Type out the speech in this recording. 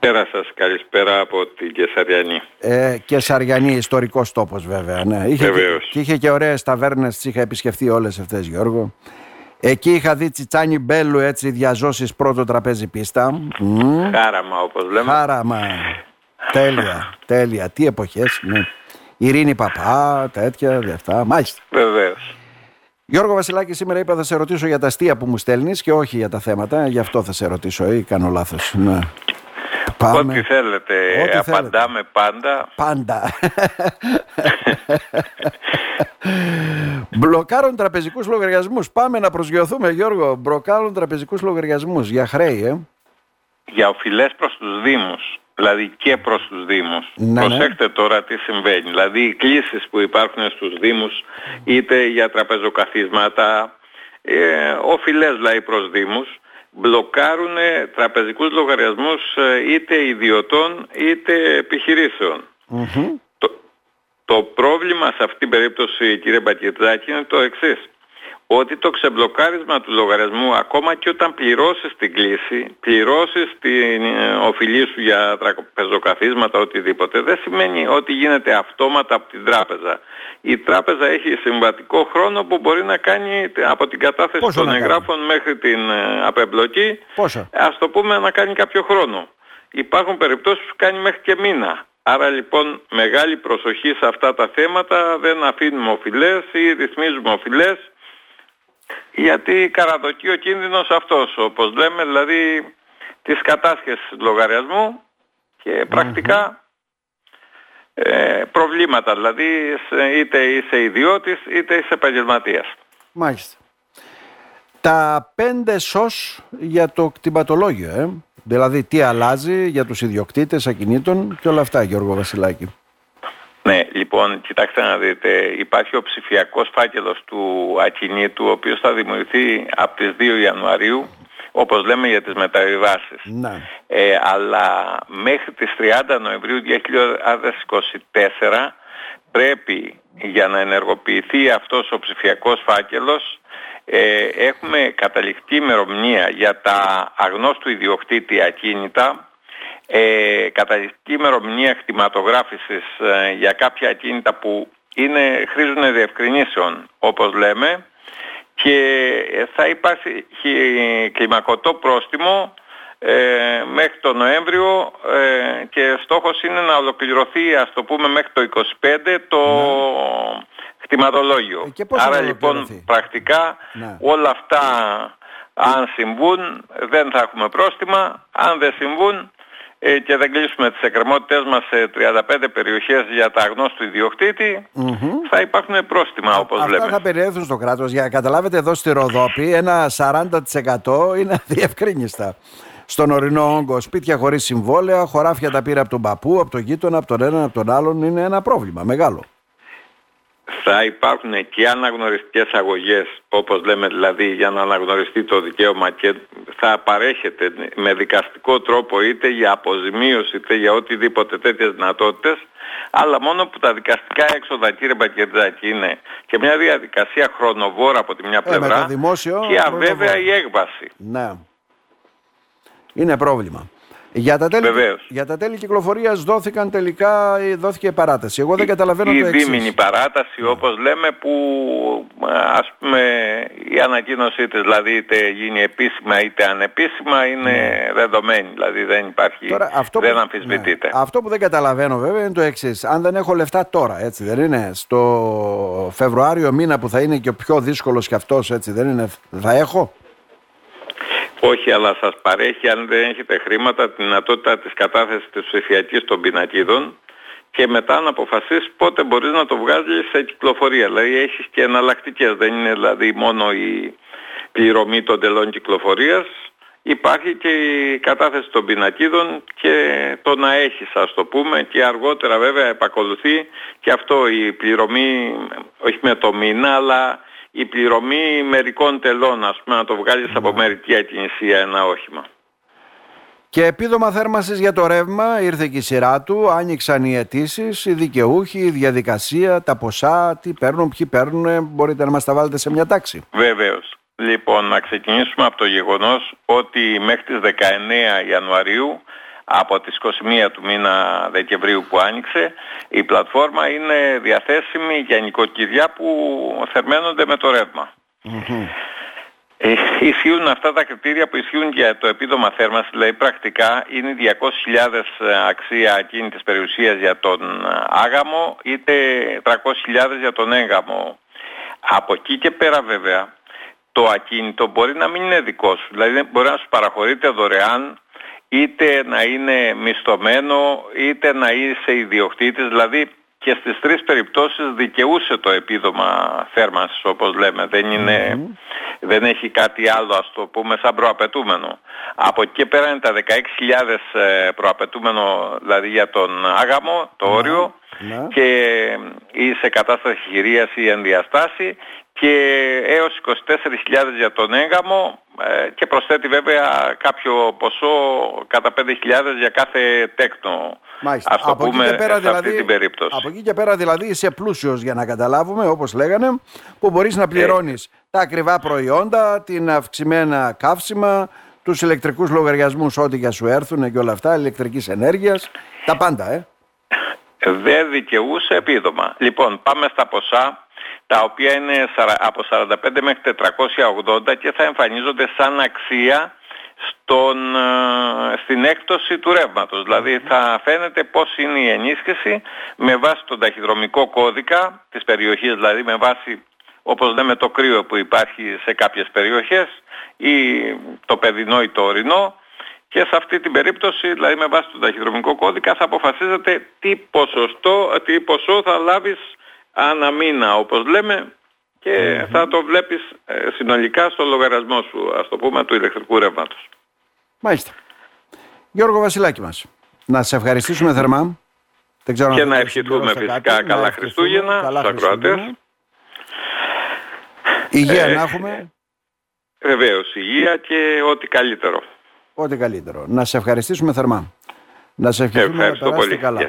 Καλησπέρα σας, καλησπέρα από την Κεσαριανή. Ε, Κεσαριανή, ιστορικός τόπος βέβαια, ναι. Είχε, Βεβαίως. Και, είχε και ωραίες ταβέρνες, τις είχα επισκεφθεί όλες αυτές Γιώργο. Εκεί είχα δει Τσιτσάνι Μπέλου έτσι διαζώσεις πρώτο τραπέζι πίστα. Μμμ. Χάραμα όπως λέμε. Χάραμα. τέλεια, τέλεια. Τι εποχές, ναι. Ειρήνη Παπά, τέτοια, δε αυτά. Μάλιστα. Βεβαίως. Γιώργο Βασιλάκη, σήμερα είπα θα σε ρωτήσω για τα αστεία που μου στέλνεις και όχι για τα θέματα. Γι' αυτό θα σε ρωτήσω ή κάνω λάθος. Ναι. Ό,τι θέλετε, Ό,τι απαντάμε πάντα. Πάντα. Μπλοκάρουν τραπεζικούς λογαριασμούς. Πάμε να προσγειωθούμε Γιώργο. Μπλοκάρουν τραπεζικούς λογαριασμούς για χρέη, ε. Για οφειλές προς τους Δήμους. Δηλαδή και προς τους Δήμους. Ναι, ναι. Προσέξτε τώρα τι συμβαίνει. Δηλαδή οι κλήσεις που υπάρχουν στους Δήμους είτε για τραπεζοκαθίσματα, ε, οφειλές δηλαδή προς Δήμους, μπλοκάρουν τραπεζικούς λογαριασμούς ε, είτε ιδιωτών είτε επιχειρήσεων. Μμμ. Το, το πρόβλημα σε αυτήν την περίπτωση κύριε Μπακετζάκη είναι το εξής. Ότι το ξεμπλοκάρισμα του λογαριασμού ακόμα και όταν πληρώσεις την κλίση, πληρώσεις την ε, οφειλή σου για τραπεζοκαθίσματα, οτιδήποτε, δεν σημαίνει ότι γίνεται αυτόματα από την τράπεζα. Η τράπεζα έχει συμβατικό χρόνο που μπορεί να κάνει από την κατάθεση Πόσο των να κάνει; εγγράφων μέχρι την ε, απεμπλοκή Πόσο; ας το πούμε να κάνει κάποιο χρόνο. Υπάρχουν περιπτώσεις που κάνει μέχρι και μήνα. Άρα λοιπόν μεγάλη προσοχή σε αυτά τα θέματα, δεν αφήνουμε οφειλές ή ρυθμίζουμε οφειλές γιατί καραδοκεί ο κίνδυνος αυτός, όπως λέμε δηλαδή της κατάσχεσης του λογαριασμού και πρακτικά ε, προβλήματα, δηλαδή σε- είτε είσαι ιδιώτης είτε είσαι επαγγελματίας. Μάλιστα. Τα πέντε σως για το κτηματολόγιο, ε. Δηλαδή τι αλλάζει για τους ιδιοκτήτες ακινήτων και όλα αυτά, Γιώργο Βασιλάκη. Ναι, λοιπόν, κοιτάξτε να δείτε, υπάρχει ο ψηφιακός φάκελος του ακινήτου, ο οποίος θα δημιουργηθεί από τις 2 Ιανουαρίου, όπως λέμε για τις μεταβιβάσεις. Να. Ε, αλλά μέχρι τις 30 Νοεμβρίου 2024 πρέπει για να ενεργοποιηθεί αυτός ο ψηφιακός φάκελος ε, έχουμε καταληκτή ημερομηνία για τα αγνώστου ιδιοκτήτη ακίνητα ε, καταληκτή ημερομηνία κτηματογράφησης ε, για κάποια ακίνητα που είναι, χρήζουν διευκρινήσεων όπως λέμε και θα υπάρχει κλιμακωτό πρόστιμο ε, μέχρι το Νοέμβριο ε, και στόχος είναι να ολοκληρωθεί ας το πούμε μέχρι το 25 το κτηματολόγιο. Ε, και πώς θα Άρα ολοκληρωθεί; λοιπόν πρακτικά Ναι. όλα αυτά αν συμβούν δεν θα έχουμε πρόστιμα, αν δεν συμβούν ε, και δεν κλείσουμε τις εκκρεμότητες μας σε 35 περιοχές για τα αγνώστου ιδιοκτήτη Μμμ. θα υπάρχουν πρόστιμα όπως Αυτά λέμε. θα περιέλθουν στο κράτος. Για να καταλάβετε εδώ στη Ροδόπη ένα 40% είναι αδιευκρίνηστα. Στον ορεινό όγκο, σπίτια χωρίς συμβόλαια, χωράφια τα πήρε από τον παππού, από τον γείτονα, από τον έναν, από τον άλλον. Είναι ένα πρόβλημα μεγάλο. Θα υπάρχουν και αναγνωριστικές αγωγές όπως λέμε δηλαδή για να αναγνωριστεί το δικαίωμα και θα παρέχεται με δικαστικό τρόπο είτε για αποζημίωση είτε για οτιδήποτε τέτοιες δυνατότητες αλλά μόνο που τα δικαστικά έξοδα κύριε Μπακετζάκη είναι και μια διαδικασία χρονοβόρα από τη μια Ε, με πλευρά το δημόσιο και αβέβαια χρονοβόρα. η έκβαση. Ναι. Είναι πρόβλημα. Για τα, τέλη, Βεβαίως. για τα τέλη κυκλοφορίας δόθηκαν τελικά, ε, δόθηκε παράταση. Εγώ δεν καταλαβαίνω η το εξής. δίμηνη παράταση όπως λέμε που ας πούμε η ανακοίνωσή της δηλαδή είτε γίνει επίσημα είτε ανεπίσημα είναι δεδομένη δηλαδή δεν υπάρχει, Ναι. Τώρα, αυτό δεν που, αμφισβητείται. ναι. Αυτό που δεν καταλαβαίνω βέβαια είναι το εξής. Αν δεν έχω λεφτά τώρα, έτσι δεν είναι, στο Φεβρουάριο μήνα που θα είναι και ο πιο δύσκολος κι αυτός, έτσι δεν είναι, θα έχω; Όχι, αλλά σας παρέχει αν δεν έχετε χρήματα τη δυνατότητα της κατάθεσης της ψηφιακής των πινακίδων και μετά να αποφασίσεις πότε μπορείς να το βγάλεις σε κυκλοφορία. Δηλαδή έχεις και εναλλακτικές, δεν είναι δηλαδή μόνο η πληρωμή των τελών κυκλοφορίας. Υπάρχει και η κατάθεση των πινακίδων και το να έχεις ας το πούμε και αργότερα βέβαια επακολουθεί και αυτό η πληρωμή όχι με το μήνα αλλά η πληρωμή μερικών τελών ας πούμε να το βγάλεις από μερική ακινησία ένα όχημα. Και επίδομα θέρμανσης για το ρεύμα ήρθε και η σειρά του, άνοιξαν οι αιτήσεις, οι δικαιούχοι, η διαδικασία, τα ποσά, τι παίρνουν, ποιοι παίρνουν, μπορείτε να μας τα βάλετε σε μια τάξη. Βέβαιως. Λοιπόν, να ξεκινήσουμε από το γεγονός ότι μέχρι τις 19 Ιανουαρίου από τις 21 του μήνα Δεκεμβρίου που άνοιξε η πλατφόρμα είναι διαθέσιμη για νοικοκυριά που θερμαίνονται με το ρεύμα. Ε, ισχύουν αυτά τα κριτήρια που ισχύουν για το επίδομα θέρμανσης, δηλαδή πρακτικά είναι 200.000 αξία ακίνητης περιουσίας για τον άγαμο είτε 300.000 για τον έγαμο. Από εκεί και πέρα βέβαια το ακίνητο μπορεί να μην είναι δικός σου, δηλαδή μπορεί να σου παραχωρείται δωρεάν είτε να είναι μισθωμένο είτε να είσαι ιδιοκτήτης, δηλαδή και στις τρεις περιπτώσεις δικαιούσε το επίδομα θέρμανσης όπως λέμε. Δεν, είναι, δεν έχει κάτι άλλο ας το πούμε σαν προαπαιτούμενο. Από εκεί και πέρα είναι τα 16.000 ε, προαπαιτούμενο δηλαδή για τον άγαμο, το όριο ναι. και ή σε κατάσταση χειρίας ή ενδιαστάση και έως 24.000 για τον έγαμο ε, και προσθέτει βέβαια κάποιο ποσό κατά 5.000 για κάθε τέκνο. Μάλιστα. Ας το από πούμε εκεί και πέρα, σε δηλαδή, αυτή την περίπτωση. Από εκεί και πέρα δηλαδή είσαι πλούσιος για να καταλάβουμε όπως λέγανε που μπορείς να πληρώνεις τα ακριβά προϊόντα, την αυξημένα καύσιμα, τους ηλεκτρικούς λογαριασμούς ό,τι για σου έρθουν και όλα αυτά, ηλεκτρικής ενέργειας, τα πάντα ε. Δεν δικαιούσε επίδομα. Λοιπόν πάμε στα ποσά τα οποία είναι από 45 μέχρι 480 και θα εμφανίζονται σαν αξία στον, ε, στην έκπτωση του ρεύματος. Δηλαδή θα φαίνεται πώς είναι η ενίσχυση με βάση τον ταχυδρομικό κώδικα της περιοχής, δηλαδή με βάση όπως λέμε το κρύο που υπάρχει σε κάποιες περιοχές ή το παιδινό ή το ορεινό και σε αυτή την περίπτωση, δηλαδή με βάση τον ταχυδρομικό κώδικα θα αποφασίζεται τι ποσοστό, τι ποσό θα λάβεις ανά μήνα όπως λέμε και θα το βλέπεις ε, συνολικά στο λογαριασμό σου, ας το πούμε, του ηλεκτρικού ρεύματος. Μάλιστα. Γιώργο Βασιλάκη μας, να σε ευχαριστήσουμε θερμά. Δεν ξέρω και να ευχηθούμε φυσικά καλά Χριστούγεννα στους ακροατές. Υγεία ε, να έχουμε. Βεβαίως, υγεία και ό,τι καλύτερο. Ό,τι καλύτερο. Να σε ευχαριστήσουμε θερμά. Να σε ευχηθούμε να πολύ. καλά.